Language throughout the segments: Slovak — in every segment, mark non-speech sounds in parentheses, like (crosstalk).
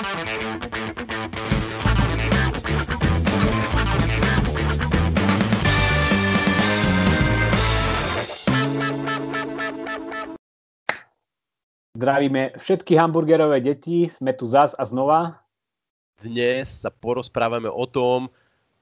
Zdravíme všetky hamburgerové deti, sme tu zas a znova. Dnes sa porozprávame o tom,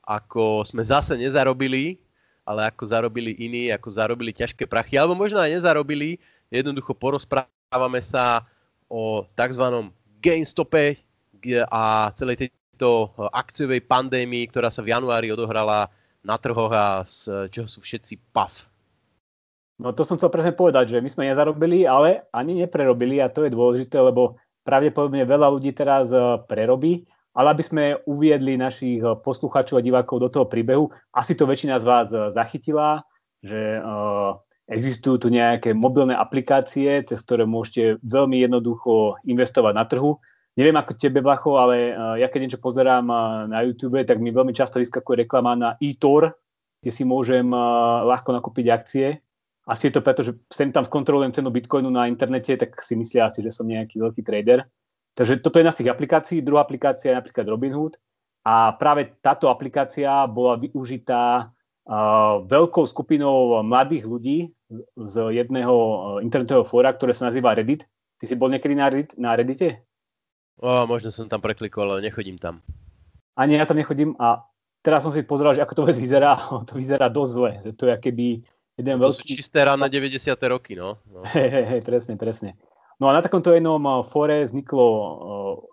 ako sme zase nezarobili, ale ako zarobili iní, ako zarobili ťažké prachy, alebo možno aj nezarobili. Jednoducho porozprávame sa o tzv. GameStope a celej tejto akciovej pandémii, ktorá sa v januári odohrala na trhoch a z čoho sú všetci pav. No to som chcel presne povedať, že my sme nezarobili, ale ani neprerobili a to je dôležité, lebo pravdepodobne veľa ľudí teraz e, prerobí, ale aby sme uviedli našich e, poslucháčov a divákov do toho príbehu, asi to väčšina z vás e, zachytila, že existujú tu nejaké mobilné aplikácie, cez ktoré môžete veľmi jednoducho investovať na trhu. Neviem ako tebe, Vlacho, ale ja keď niečo pozerám na YouTube, tak mi veľmi často vyskakuje reklama na eTor, kde si môžem ľahko nakúpiť akcie asi je to preto, že sem tam skontrolujem cenu Bitcoinu na internete, tak si myslia asi, že som nejaký veľký trader. Takže toto je jedna z tých aplikácií. Druhá aplikácia je napríklad Robinhood. A práve táto aplikácia bola využitá veľkou skupinou mladých ľudí z jedného internetového fóra, ktoré sa nazýva Reddit. Ty si bol niekedy na, Reddit, na Reddite? O, možno som tam preklikol, ale nechodím tam. Ani ja tam nechodím a teraz som si pozeral, že ako to vec (laughs) vyzerá. to vyzerá dosť zle. To je keby Jeden to veľký... sú čisté rána 90. roky, no. no. Hej, hej, hej, presne, presne. No a na takomto jednom eh, fóre vzniklo uh,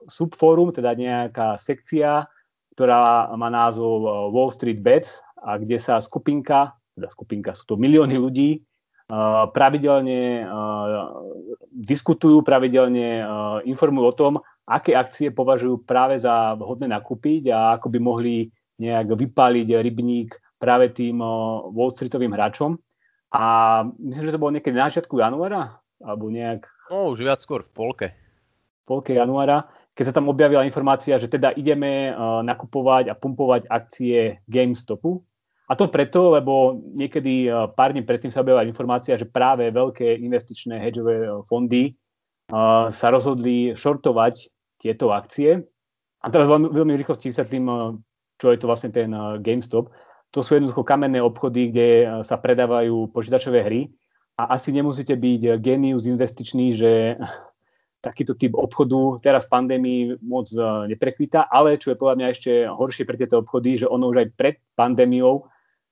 subfórum, teda nejaká sekcia, ktorá má názov uh, Wall Street Bets a kde sa skupinka, teda skupinka, sú to milióny ľudí, pravidelne diskutujú, pravidelne informujú o tom, aké akcie považujú práve za vhodné nakúpiť a ako by mohli nejak vypáliť rybník práve tým Wall Streetovým hráčom. A myslím, že to bolo niekedy na začiatku januára, alebo nejak... No, už viac skôr v polke. V polke januára, keď sa tam objavila informácia, že teda ideme nakupovať a pumpovať akcie GameStopu. A to preto, lebo niekedy pár dní predtým sa objavila informácia, že práve veľké investičné hedžové fondy sa rozhodli shortovať tieto akcie. A teraz veľmi, veľmi rýchlosti vysvetlím, uh, čo je to vlastne ten uh, GameStop to sú jednoducho kamenné obchody, kde e, sa predávajú počítačové hry a asi nemusíte byť genius investičný, že (laughs) takýto typ obchodu teraz v pandémii moc neprekvita, ale čo je podľa mňa ešte horšie pre tieto obchody, že ono už aj pred pandémiou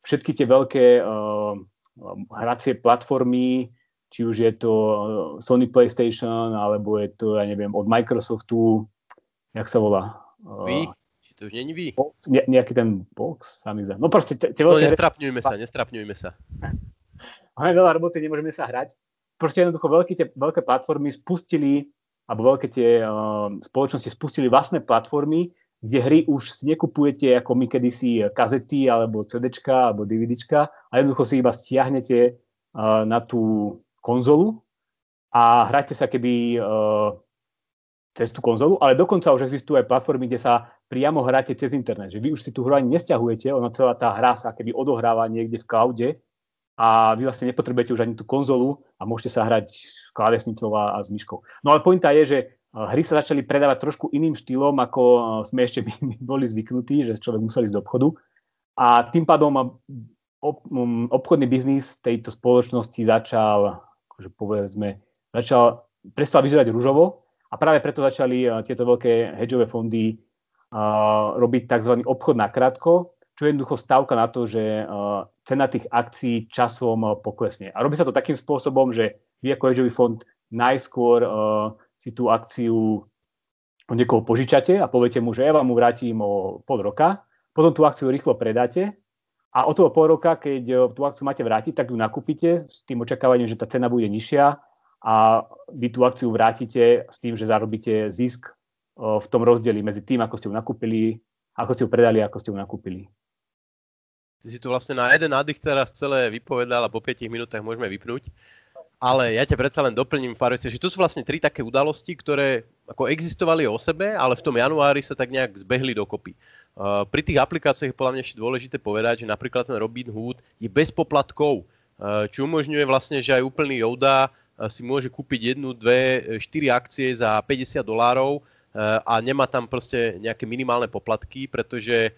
všetky tie veľké uh, hracie platformy, či už je to Sony PlayStation, alebo je to, ja neviem, od Microsoftu, jak sa volá? Wii? to už není ví. Box, ne, nejaký ten box, sa mi zdá. No proste, te, te no nestrapňujme sa, nestrapňujme sa. (laughs) Máme veľa roboty, nemôžeme sa hrať. Proste jednoducho veľké, tie, veľké platformy spustili, alebo veľké tie uh, spoločnosti spustili vlastné platformy, kde hry už si nekupujete ako my kedysi kazety, alebo CDčka, alebo DVDčka, a jednoducho si iba stiahnete na tú konzolu a hráte sa keby uh, cez tú konzolu, ale dokonca už existujú aj platformy, kde sa priamo hráte cez internet. Že vy už si tú hru ani nesťahujete, ona celá tá hra sa keby odohráva niekde v cloude a vy vlastne nepotrebujete už ani tú konzolu a môžete sa hrať s klávesnicou a, a s myškou. No ale pointa je, že e, hry sa začali predávať trošku iným štýlom, ako e, sme ešte (laughs) my boli zvyknutí, že človek musel ísť do obchodu. A tým pádom obchodný biznis tejto spoločnosti začal, akože povedzme, začal, prestal vyzerať rúžovo a práve preto začali e, tieto veľké hedžové fondy robiť tzv. obchod na krátko, čo je jednoducho stavka na to, že cena tých akcií časom poklesne. A robí sa to takým spôsobom, že vy ako hedžový fond najskôr si tú akciu od niekoho požičate a poviete mu, že ja vám mu vrátim o pol roka, potom tú akciu rýchlo predáte a o toho pol roka, keď tú akciu máte vrátiť, tak ju nakúpite s tým očakávaním, že tá cena bude nižšia a vy tú akciu vrátite s tým, že zarobíte zisk v tom rozdieli medzi tým, ako ste ju nakúpili, ako ste ju predali, ako ste ju nakúpili. Ty si tu vlastne na jeden nádych teraz celé vypovedal a po 5 minútach môžeme vypnúť. Ale ja ťa predsa len doplním vecí, že to sú vlastne tri také udalosti, ktoré ako existovali o sebe, ale v tom januári sa tak nejak zbehli dokopy. Uh, pri tých aplikáciách je podľa mňa ešte dôležité povedať, že napríklad ten Robinhood je bez poplatkov, uh, čo umožňuje vlastne, že aj úplný Yoda uh, si môže kúpiť jednu, dve, štyri akcie za 50 dolárov a nemá tam proste nejaké minimálne poplatky, pretože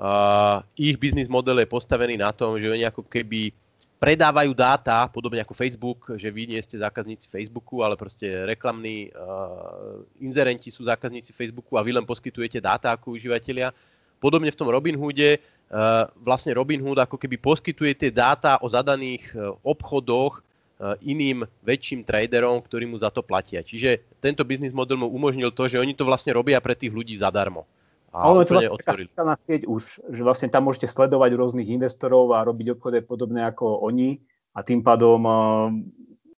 uh, ich biznis model je postavený na tom, že oni ako keby predávajú dáta, podobne ako Facebook, že vy nie ste zákazníci Facebooku, ale proste reklamní uh, inzerenti sú zákazníci Facebooku a vy len poskytujete dáta ako užívateľia. Podobne v tom Robinhoode, uh, vlastne Robinhood ako keby poskytuje tie dáta o zadaných uh, obchodoch Eh, iným väčším traderom, ktorí mu za to platia. Čiže tento biznis model mu umožnil to, že oni to vlastne robia pre tých ľudí zadarmo. A ono je to vlastne otvorili. taká sieť už, že vlastne tam môžete sledovať rôznych investorov a robiť obchody podobné ako oni a tým pádom uh,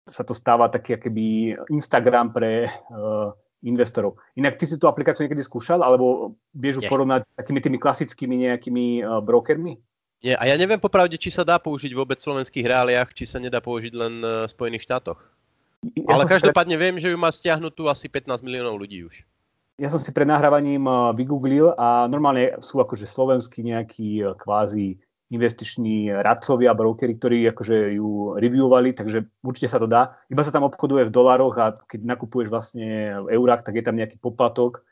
sa to stáva taký akoby Instagram pre uh, investorov. Inak ty si tú aplikáciu niekedy skúšal, alebo vieš ju porovnať s takými tými klasickými nejakými uh, brokermi? Nie, a ja neviem popravde, či sa dá použiť vôbec v slovenských reáliách, či sa nedá použiť len e, v Spojených štátoch. Ja Ale každopádne pre... viem, že ju má stiahnutú asi 15 miliónov ľudí už. Ja som si pred nahrávaním e, vygooglil a normálne sú akože slovenskí nejakí e, kvázi investiční radcovia, brokery, ktorí akože ju reviewovali, takže určite sa to dá. Iba sa tam obchoduje v dolároch a keď nakupuješ vlastne v eurách, tak je tam nejaký poplatok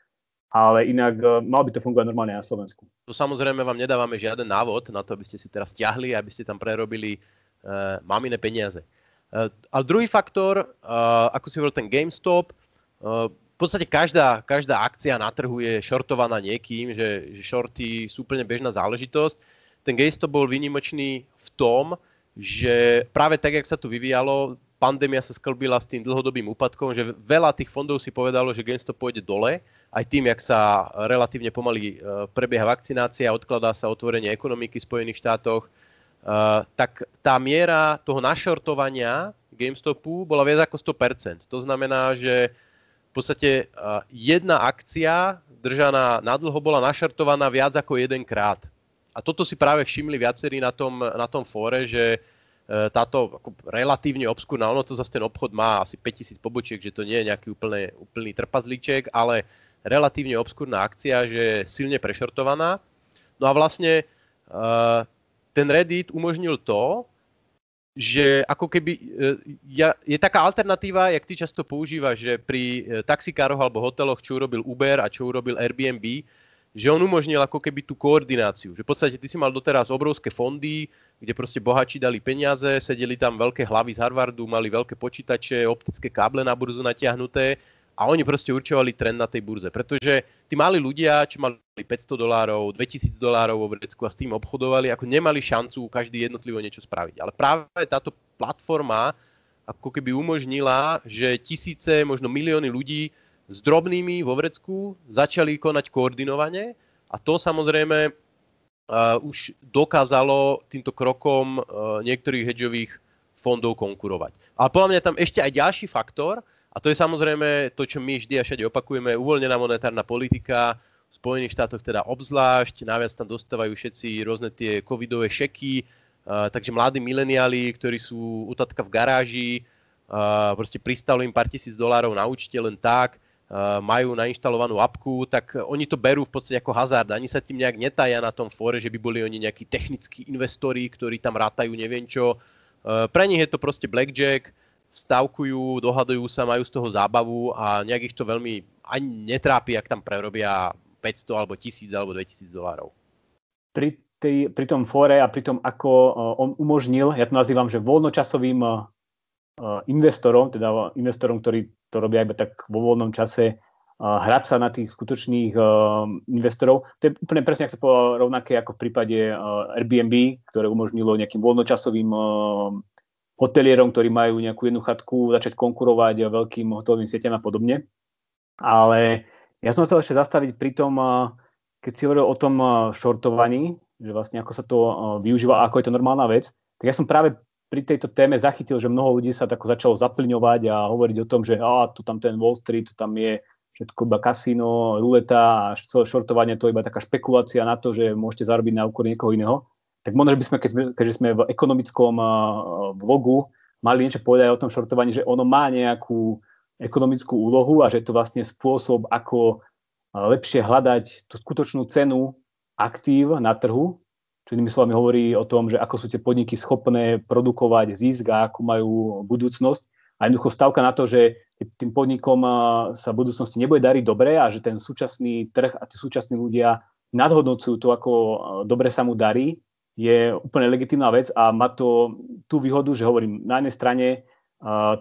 ale inak e, mal by to fungovať normálne na Slovensku. Tu samozrejme vám nedávame žiaden návod na to, aby ste si teraz stiahli, aby ste tam prerobili uh, mamine peniaze. Uh, ale druhý faktor, uh, ako si hovoril ten GameStop, uh, v podstate každá, každá akcia na trhu je shortovaná niekým, že, že shorty sú úplne bežná záležitosť. Ten GameStop bol výnimočný v tom, že práve tak, jak sa tu vyvíjalo, pandémia sa sklbila s tým dlhodobým úpadkom, že veľa tých fondov si povedalo, že GameStop pôjde dole, aj tým, jak sa relatívne pomaly e, prebieha vakcinácia, odkladá sa otvorenie ekonomiky v Spojených štátoch, e, tak tá miera toho našortovania GameStopu bola viac ako 100%. To znamená, že v podstate e, jedna akcia držaná na dlho bola našortovaná viac ako jedenkrát. A toto si práve všimli viacerí na tom, na tom fóre, že táto ako relatívne obskúrna, ono to zase ten obchod má asi 5000 pobočiek, že to nie je nejaký úplne, úplný trpazlíček, ale relatívne obskúrna akcia, že je silne prešortovaná. No a vlastne uh, ten Reddit umožnil to, že ako keby uh, je taká alternatíva, jak ty často používaš, že pri taxikároch alebo hoteloch, čo urobil Uber a čo urobil Airbnb, že on umožnil ako keby tú koordináciu. Že v podstate ty si mal doteraz obrovské fondy, kde proste bohači dali peniaze, sedeli tam veľké hlavy z Harvardu, mali veľké počítače, optické káble na burzu natiahnuté a oni proste určovali trend na tej burze, pretože tí mali ľudia, čo mali 500 dolárov, 2000 dolárov vo vrecku a s tým obchodovali, ako nemali šancu každý jednotlivo niečo spraviť. Ale práve táto platforma ako keby umožnila, že tisíce, možno milióny ľudí s drobnými vo vrecku začali konať koordinovane a to samozrejme uh, už dokázalo týmto krokom uh, niektorých hedžových fondov konkurovať. Ale podľa mňa tam ešte aj ďalší faktor, a to je samozrejme to, čo my vždy a všade opakujeme, uvoľnená monetárna politika, v Spojených štátoch teda obzvlášť, najviac tam dostávajú všetci rôzne tie covidové šeky, uh, takže mladí mileniáli, ktorí sú utatka v garáži, uh, proste pristalo im pár tisíc dolárov na účte len tak, majú nainštalovanú apku, tak oni to berú v podstate ako hazard. Ani sa tým nejak netajia na tom fóre, že by boli oni nejakí technickí investori, ktorí tam rátajú neviem čo. Uh, pre nich je to proste blackjack, stavkujú, dohadujú sa, majú z toho zábavu a nejak ich to veľmi ani netrápi, ak tam prerobia 500 alebo 1000 alebo 2000 dolárov. Pri, tej, pri tom fóre a pri tom, ako uh, on umožnil, ja to nazývam, že voľnočasovým investorom, teda investorom, ktorí to robia iba tak vo voľnom čase, hrať sa na tých skutočných investorov. To je úplne presne, ako to povedal, rovnaké ako v prípade Airbnb, ktoré umožnilo nejakým voľnočasovým hotelierom, ktorí majú nejakú jednu chatku, začať konkurovať veľkým hotelovým sieťam a podobne. Ale ja som chcel ešte zastaviť pri tom, keď si hovoril o tom shortovaní, že vlastne ako sa to využíva ako je to normálna vec, tak ja som práve pri tejto téme zachytil, že mnoho ľudí sa tako začalo zaplňovať a hovoriť o tom, že á, tu tam ten Wall Street, tam je všetko iba kasíno, ruleta a celé shortovanie to je iba taká špekulácia na to, že môžete zarobiť na úkor niekoho iného. Tak možno, že by sme, keď keďže sme v ekonomickom vlogu, mali niečo povedať o tom shortovaní, že ono má nejakú ekonomickú úlohu a že je to vlastne spôsob, ako lepšie hľadať tú skutočnú cenu aktív na trhu, čo inými slovami hovorí o tom, že ako sú tie podniky schopné produkovať zisk a ako majú budúcnosť. a jednoducho stavka na to, že tým podnikom sa v budúcnosti nebude dariť dobre a že ten súčasný trh a tí súčasní ľudia nadhodnocujú to, ako dobre sa mu darí, je úplne legitimná vec a má to tú výhodu, že hovorím, na jednej strane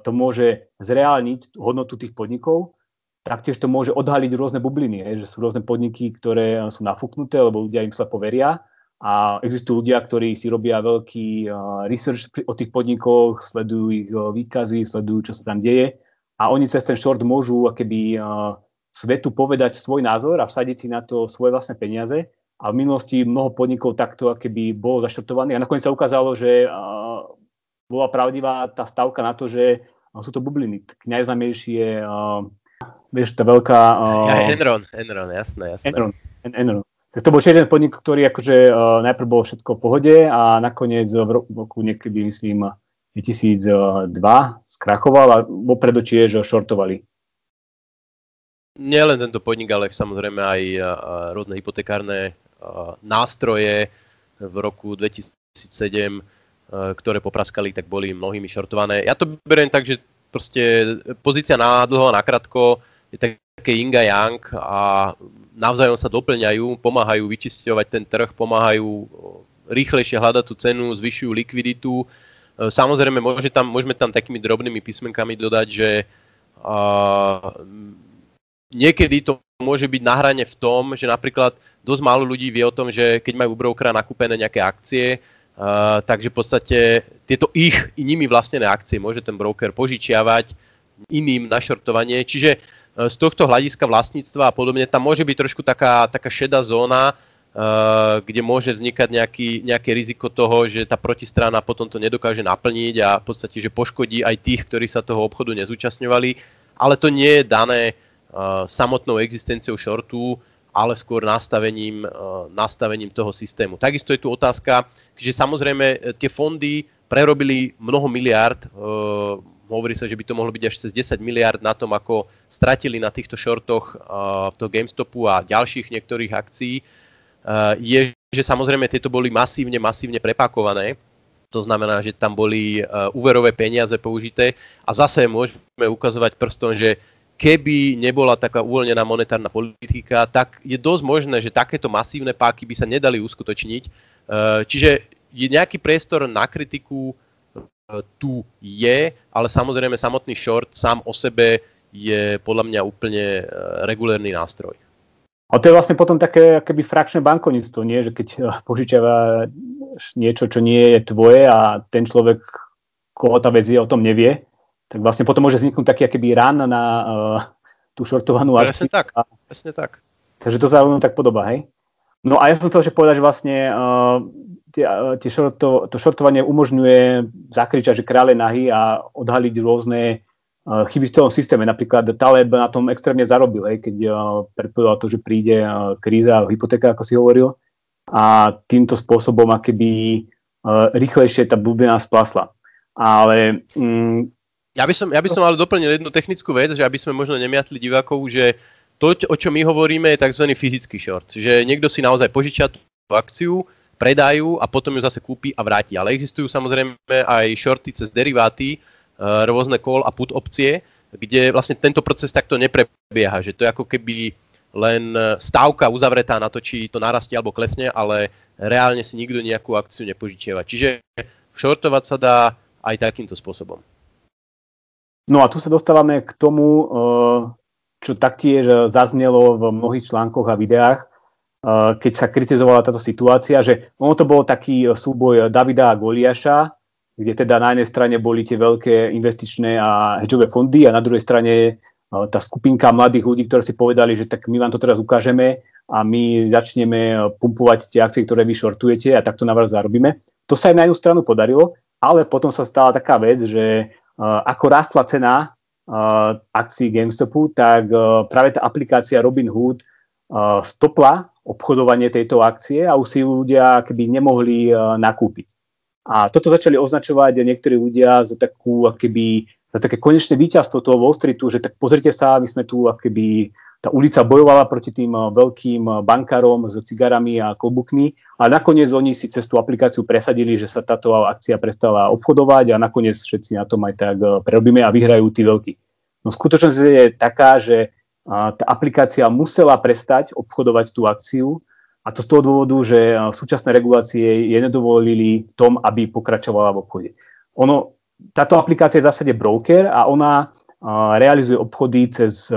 to môže zreálniť hodnotu tých podnikov, taktiež to môže odhaliť rôzne bubliny, že sú rôzne podniky, ktoré sú nafúknuté, lebo ľudia im slepo veria a existujú ľudia, ktorí si robia veľký uh, research o tých podnikoch, sledujú ich uh, výkazy, sledujú, čo sa tam deje a oni cez ten short môžu akéby uh, svetu povedať svoj názor a vsadiť si na to svoje vlastné peniaze a v minulosti mnoho podnikov takto akéby bolo zaštartovaných a nakoniec sa ukázalo, že bola pravdivá tá stavka na to, že sú to bubliny. Najznámejší je vieš, tá veľká... Ja, Enron, Enron, jasné, jasné. Enron, en, Enron. Tak to bol jeden podnik, ktorý akože uh, najprv bol všetko v pohode a nakoniec v roku niekedy, myslím, 2002 skrachoval a vopred tiež shortovali. Nie len tento podnik, ale samozrejme aj uh, rôzne hypotekárne uh, nástroje v roku 2007, uh, ktoré popraskali, tak boli mnohými shortované. Ja to beriem tak, že proste pozícia na dlho a na krátko je také yin a yang a navzájom sa doplňajú, pomáhajú vyčisťovať ten trh, pomáhajú rýchlejšie hľadať tú cenu, zvyšujú likviditu. E, samozrejme, môže tam, môžeme tam takými drobnými písmenkami dodať, že uh, niekedy to môže byť na hrane v tom, že napríklad dosť málo ľudí vie o tom, že keď majú u brokera nakúpené nejaké akcie, uh, takže v podstate tieto ich nimi vlastnené akcie môže ten broker požičiavať iným na šortovanie. Čiže z tohto hľadiska vlastníctva a podobne, tam môže byť trošku taká, taká šedá zóna, Uh, kde môže vznikať nejaký, nejaké riziko toho, že tá protistrana potom to nedokáže naplniť a v podstate, že poškodí aj tých, ktorí sa toho obchodu nezúčastňovali, ale to nie je dané uh, samotnou existenciou shortu, ale skôr nastavením, nastavením toho systému. Takisto je tu otázka, že samozrejme tie fondy prerobili mnoho miliard, hovorí sa, že by to mohlo byť až cez 10 miliard na tom, ako stratili na týchto shortoch uh, toho GameStopu a ďalších niektorých akcií, uh, je, že samozrejme tieto boli masívne, masívne prepakované. To znamená, že tam boli uh, úverové peniaze použité a zase môžeme ukazovať prstom, že keby nebola taká uvoľnená monetárna politika, tak je dosť možné, že takéto masívne páky by sa nedali uskutočniť. Čiže je nejaký priestor na kritiku tu je, ale samozrejme samotný short sám o sebe je podľa mňa úplne e, regulérny nástroj. A to je vlastne potom také keby frakčné bankovníctvo, nie? že keď e, požičiava niečo, čo nie je tvoje a ten človek, koho tá vec je, o tom nevie, tak vlastne potom môže vzniknúť taký akýby rán na uh, tú shortovanú akciu. Presne tak, presne tak. Takže to sa tak podobá, hej? No a ja som to že povedať, že vlastne uh, tie, tie šorto, to šortovanie umožňuje zakričať, že kráľ je nahý a odhaliť rôzne uh, chyby v celom systéme. Napríklad Taleb na tom extrémne zarobil, hej, keď uh, predpovedal to, že príde uh, kríza, hypotéka, ako si hovoril. A týmto spôsobom akéby rýchlejšie tá bublina splasla. Ale um, ja by, som, ja by som ale doplnil jednu technickú vec, že aby sme možno nemiatli divákov, že to, o čom my hovoríme, je tzv. fyzický short. Že niekto si naozaj požičia tú akciu, predajú a potom ju zase kúpi a vráti. Ale existujú samozrejme aj shorty cez deriváty, e, rôzne call a put opcie, kde vlastne tento proces takto neprebieha. Že to je ako keby len stávka uzavretá na to, či to narastie alebo klesne, ale reálne si nikto nejakú akciu nepožičiava. Čiže shortovať sa dá aj takýmto spôsobom. No a tu sa dostávame k tomu, e, čo taktiež zaznelo v mnohých článkoch a videách, keď sa kritizovala táto situácia, že ono to bol taký e, súboj Davida a Goliaša, kde teda na jednej strane boli tie veľké investičné a hedžové fondy a na druhej strane e, tá skupinka mladých ľudí, ktorí si povedali, že tak my vám to teraz ukážeme a my začneme e, pumpovať tie akcie, ktoré vy shortujete a takto na vás zarobíme. To sa aj na jednu stranu podarilo, ale potom sa stala taká vec, že ako rástla cena akcií GameStopu, tak práve tá aplikácia Robinhood stopla obchodovanie tejto akcie a už si ľudia keby nemohli uh, nakúpiť. A toto začali označovať niektorí ľudia za takú keby to také konečné víťazstvo toho Wall Streetu, že tak pozrite sa, my sme tu keby tá ulica bojovala proti tým eh, veľkým eh, bankárom s cigarami a klobukmi a nakoniec oni si cez tú aplikáciu presadili, že sa táto akcia prestala obchodovať a nakoniec všetci na tom aj tak prerobíme a vyhrajú tí veľkí. No skutočnosť je taká, že tá aplikácia musela prestať obchodovať tú akciu a to z toho dôvodu, že súčasné regulácie je nedovolili tom, aby pokračovala v obchode. Ono, táto aplikácia je v zásade broker a ona realizuje obchody cez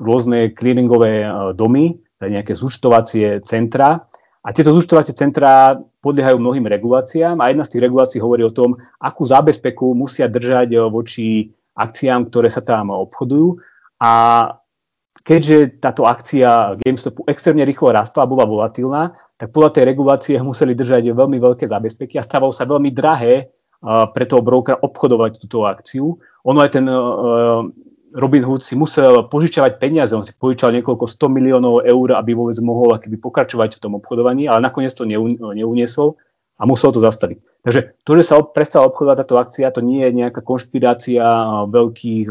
rôzne clearingové e, domy, nejaké zúčtovacie centra. A tieto zúčtovacie centra podliehajú mnohým reguláciám a jedna z tých regulácií hovorí o tom, akú zábezpeku musia držať e, voči akciám, ktoré sa tam obchodujú. A keďže táto akcia GameStopu extrémne rýchlo rastla a bola volatilná, tak podľa tej regulácie (laughs) museli držať veľmi veľké zábezpeky a stávalo sa veľmi drahé e, pre toho brokera obchodovať túto akciu. Ono aj ten Robin Hood si musel požičovať peniaze, on si požičal niekoľko 100 miliónov eur, aby vôbec mohol akýby pokračovať v tom obchodovaní, ale nakoniec to neuniesol a musel to zastaviť. Takže to, že sa prestala obchodovať táto akcia, to nie je nejaká konšpirácia veľkých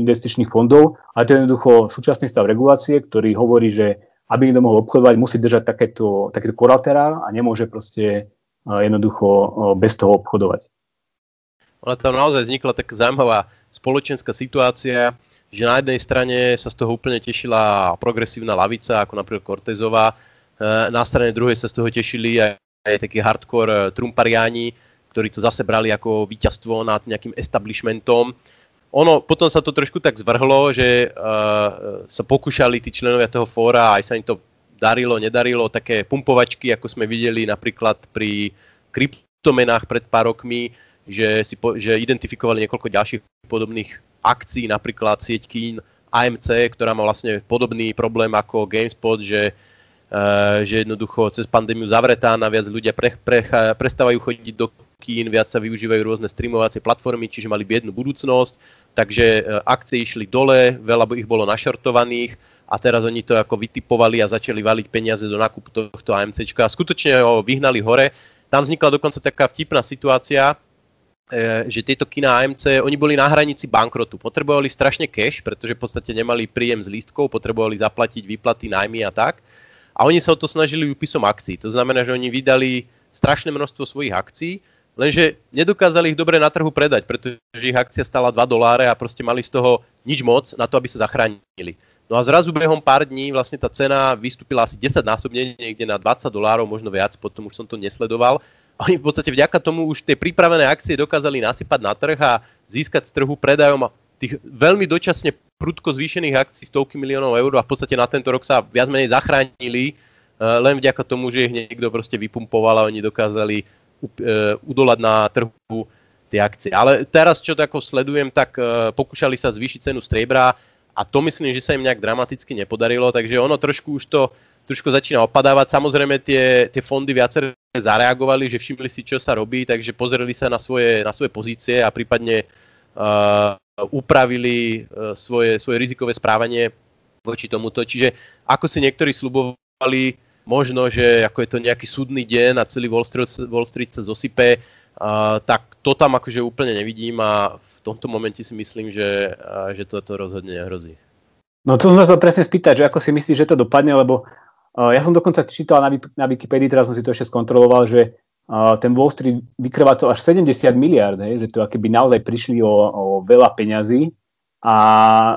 investičných fondov, ale to je jednoducho súčasný stav regulácie, ktorý hovorí, že aby niekto mohol obchodovať, musí držať takéto, takéto kolaterál a nemôže proste jednoducho bez toho obchodovať. Ale tam naozaj vznikla taká zaujímavá spoločenská situácia, že na jednej strane sa z toho úplne tešila progresívna lavica, ako napríklad Cortezová, na strane druhej sa z toho tešili aj, aj takí hardcore e, Trumpariáni, ktorí to zase brali ako víťazstvo nad nejakým establishmentom. Ono, potom sa to trošku tak zvrhlo, že uh, sa pokúšali tí členovia toho fóra, aj sa im to darilo, nedarilo, také pumpovačky, ako sme videli napríklad pri kryptomenách pred pár rokmi, že, si po, že identifikovali niekoľko ďalších podobných akcií, napríklad sieť kín AMC, ktorá má vlastne podobný problém ako GameSpot, že, uh, že jednoducho cez pandémiu zavretá, naviac ľudia pre, pre, prestávajú chodiť do kín, viac sa využívajú rôzne streamovacie platformy, čiže mali biednú budúcnosť, takže uh, akcie išli dole, veľa ich bolo našortovaných a teraz oni to ako vytipovali a začali valiť peniaze do nákupu tohto AMCčka a skutočne ho vyhnali hore. Tam vznikla dokonca taká vtipná situácia, E, že tieto kina AMC, oni boli na hranici bankrotu. Potrebovali strašne cash, pretože v podstate nemali príjem z lístkov, potrebovali zaplatiť výplaty, nájmy a tak. A oni sa o to snažili úpisom akcií. To znamená, že oni vydali strašné množstvo svojich akcií, lenže nedokázali ich dobre na trhu predať, pretože ich akcia stala 2 doláre a proste mali z toho nič moc na to, aby sa zachránili. No a zrazu behom pár dní vlastne tá cena vystúpila asi 10 násobne, niekde na 20 dolárov, možno viac, potom už som to nesledoval oni v podstate vďaka tomu už tie pripravené akcie dokázali nasypať na trh a získať z trhu predajom tých veľmi dočasne prudko zvýšených akcií stovky miliónov eur a v podstate na tento rok sa viac menej zachránili eh, len vďaka tomu, že ich niekto proste vypumpoval a oni dokázali eh, udolať na trhu tie akcie. Ale teraz, čo tako sledujem, tak eh, pokúšali sa zvýšiť cenu striebra a to myslím, že sa im nejak dramaticky nepodarilo, takže ono trošku už to trošku začína opadávať. Samozrejme tie, tie fondy viaceré zareagovali, že všimli si, čo sa robí, takže pozreli sa na svoje, na svoje pozície a prípadne uh, upravili uh, svoje, svoje rizikové správanie voči tomuto. Čiže ako si niektorí slubovali, možno, že ako je to nejaký súdny deň a celý Wall Street, Wall Street sa zosype, tak to tam akože úplne nevidím a v tomto momente si myslím, že, uh, že toto rozhodne nehrozí. No to som sa presne spýtať, že ako si myslíš, že to dopadne, lebo ja som dokonca čítal na, na Wikipedii, teraz som si to ešte skontroloval, že ten Wall Street vykrvácal až 70 miliard, hej, že to akéby naozaj prišli o, o veľa peňazí. A e,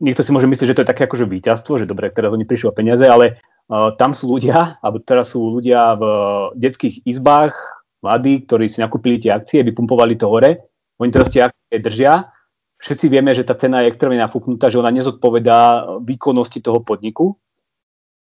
niekto si môže myslieť, že to je také akože víťazstvo, že dobre, teraz oni prišli o peniaze, ale uh, tam sú ľudia, (laughs) alebo teraz sú ľudia v detských izbách, mladí, ktorí si nakúpili tie akcie, vypumpovali to hore, oni teraz tie akcie držia, všetci vieme, že tá cena je extrémne nafúknutá, že ona nezodpovedá výkonnosti toho podniku,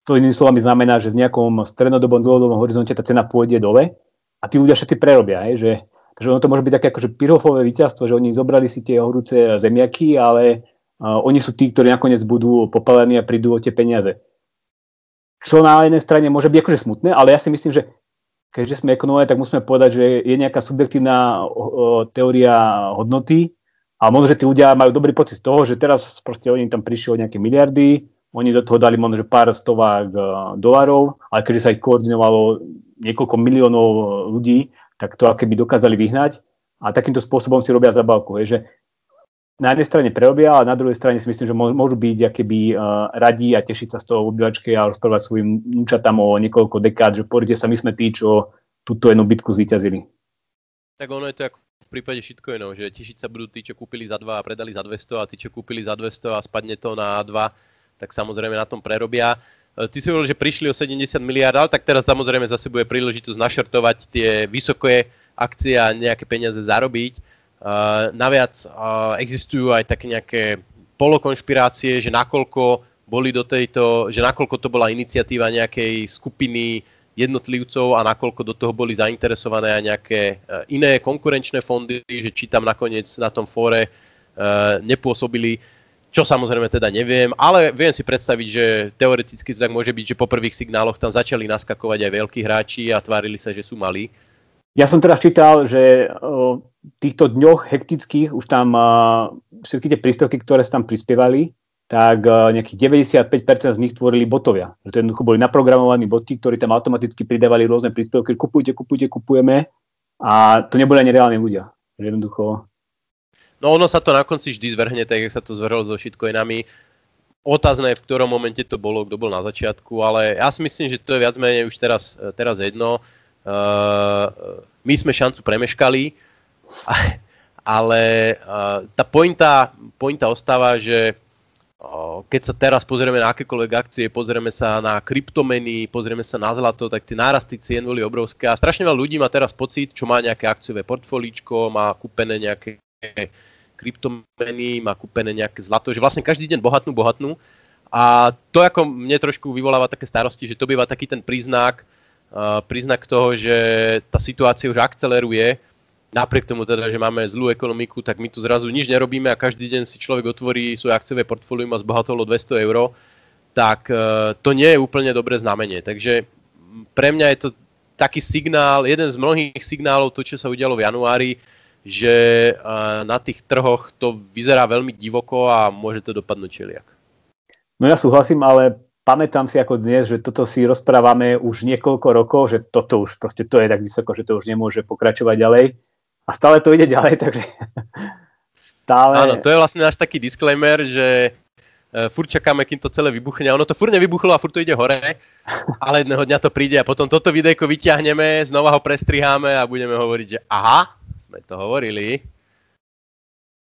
to inými slovami znamená, že v nejakom strednodobom, dlhodobom horizonte tá cena pôjde dole a tí ľudia všetci prerobia. Hej, že, takže ono to môže byť také akože pirofové víťazstvo, že oni zobrali si tie horúce zemiaky, ale uh, oni sú tí, ktorí nakoniec budú popalení a prídu o tie peniaze. Čo na jednej strane môže byť akože smutné, ale ja si myslím, že keďže sme ekonomové, tak musíme povedať, že je nejaká subjektívna uh, teória hodnoty a možno, že tí ľudia majú dobrý pocit z toho, že teraz proste oni tam prišli o nejaké miliardy, oni do toho dali možno pár stovák uh, dolarov, ale keďže sa ich koordinovalo niekoľko miliónov ľudí, tak to aké by dokázali vyhnať. a takýmto spôsobom si robia zabavku. Hej, že na jednej strane prerobia, ale na druhej strane si myslím, že môžu byť akéby uh, radí a tešiť sa z toho obývačke a rozprávať svojim účatám o niekoľko dekád, že porite sa, my sme tí, čo túto jednu bitku zvíťazili. Tak ono je to ako v prípade shitcoinov, že tešiť sa budú tí, čo kúpili za 2 a predali za 200 a tí, čo kúpili za 200 a spadne to na 2, tak samozrejme na tom prerobia. E, ty si hovoril, že prišli o 70 miliard, ale tak teraz samozrejme zase bude príležitosť našartovať tie vysoké akcie a nejaké peniaze zarobiť. Uh, naviac uh, existujú aj také nejaké polokonšpirácie, že nakoľko boli do tejto, že nakoľko to bola iniciatíva nejakej skupiny jednotlivcov a nakoľko do toho boli zainteresované aj nejaké iné konkurenčné fondy, že či tam nakoniec na tom fóre nepôsobili, čo samozrejme teda neviem, ale viem si predstaviť, že teoreticky to tak môže byť, že po prvých signáloch tam začali naskakovať aj veľkí hráči a tvárili sa, že sú malí. Ja som teraz čítal, že v týchto dňoch hektických už tam všetky tie príspevky, ktoré sa tam prispievali, tak nejakých 95% z nich tvorili botovia. Že to jednoducho boli naprogramovaní boty, ktorí tam automaticky pridávali rôzne príspevky, kupujte, kupujte, kupujeme a to neboli ani reálni ľudia. Jednoducho... No ono sa to na konci vždy zvrhne, tak jak sa to zvrhlo so shitcoinami. Otázne je, v ktorom momente to bolo, kto bol na začiatku, ale ja si myslím, že to je viac menej už teraz, teraz jedno Uh, my sme šancu premeškali, ale uh, tá pointa, pointa ostáva, že keď sa teraz pozrieme na akékoľvek akcie, pozrieme sa na kryptomeny, pozrieme sa na zlato, tak tie nárasty cien boli obrovské a strašne veľa ľudí má teraz pocit, čo má nejaké akciové portfólíčko, má kúpené nejaké kryptomeny, má kúpené nejaké zlato, že vlastne každý deň bohatnú, bohatnú. A to ako mne trošku vyvoláva také starosti, že to býva taký ten príznak, príznak toho, že tá situácia už akceleruje, napriek tomu teda, že máme zlú ekonomiku, tak my tu zrazu nič nerobíme a každý deň si človek otvorí svoje akciové portfólium a zbohatolo 200 eur, tak e, to nie je úplne dobré znamenie. Takže pre mňa je to taký signál, jeden z mnohých signálov, to, čo sa udialo v januári, že na tých trhoch to vyzerá veľmi divoko a môže to dopadnúť čeliak. No ja súhlasím, ale pamätám si ako dnes, že toto si rozprávame už niekoľko rokov, že toto už proste to je tak vysoko, že to už nemôže pokračovať ďalej. A stále to ide ďalej, (laughs) takže stále... Áno, to je vlastne náš taký disclaimer, že e, furt čakáme, kým to celé vybuchne. Ono to furt nevybuchlo a furt to ide hore, ale jedného dňa to príde a potom toto videjko vyťahneme, znova ho prestriháme a budeme hovoriť, že aha, sme to hovorili.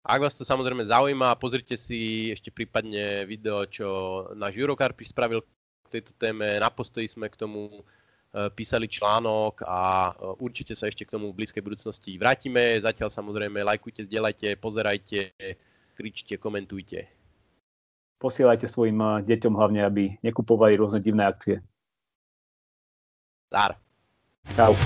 Ak vás to samozrejme zaujíma, pozrite si ešte prípadne video, čo náš Eurocarpy spravil k tejto téme. Na postoji sme k tomu e, písali článok a e, určite sa ešte k tomu v blízkej budúcnosti vrátime. Zatiaľ samozrejme lajkujte, zdieľajte, pozerajte, kričte, komentujte. Posielajte svojim e, deťom hlavne, aby nekupovali rôzne divné akcie. Dar. Čau.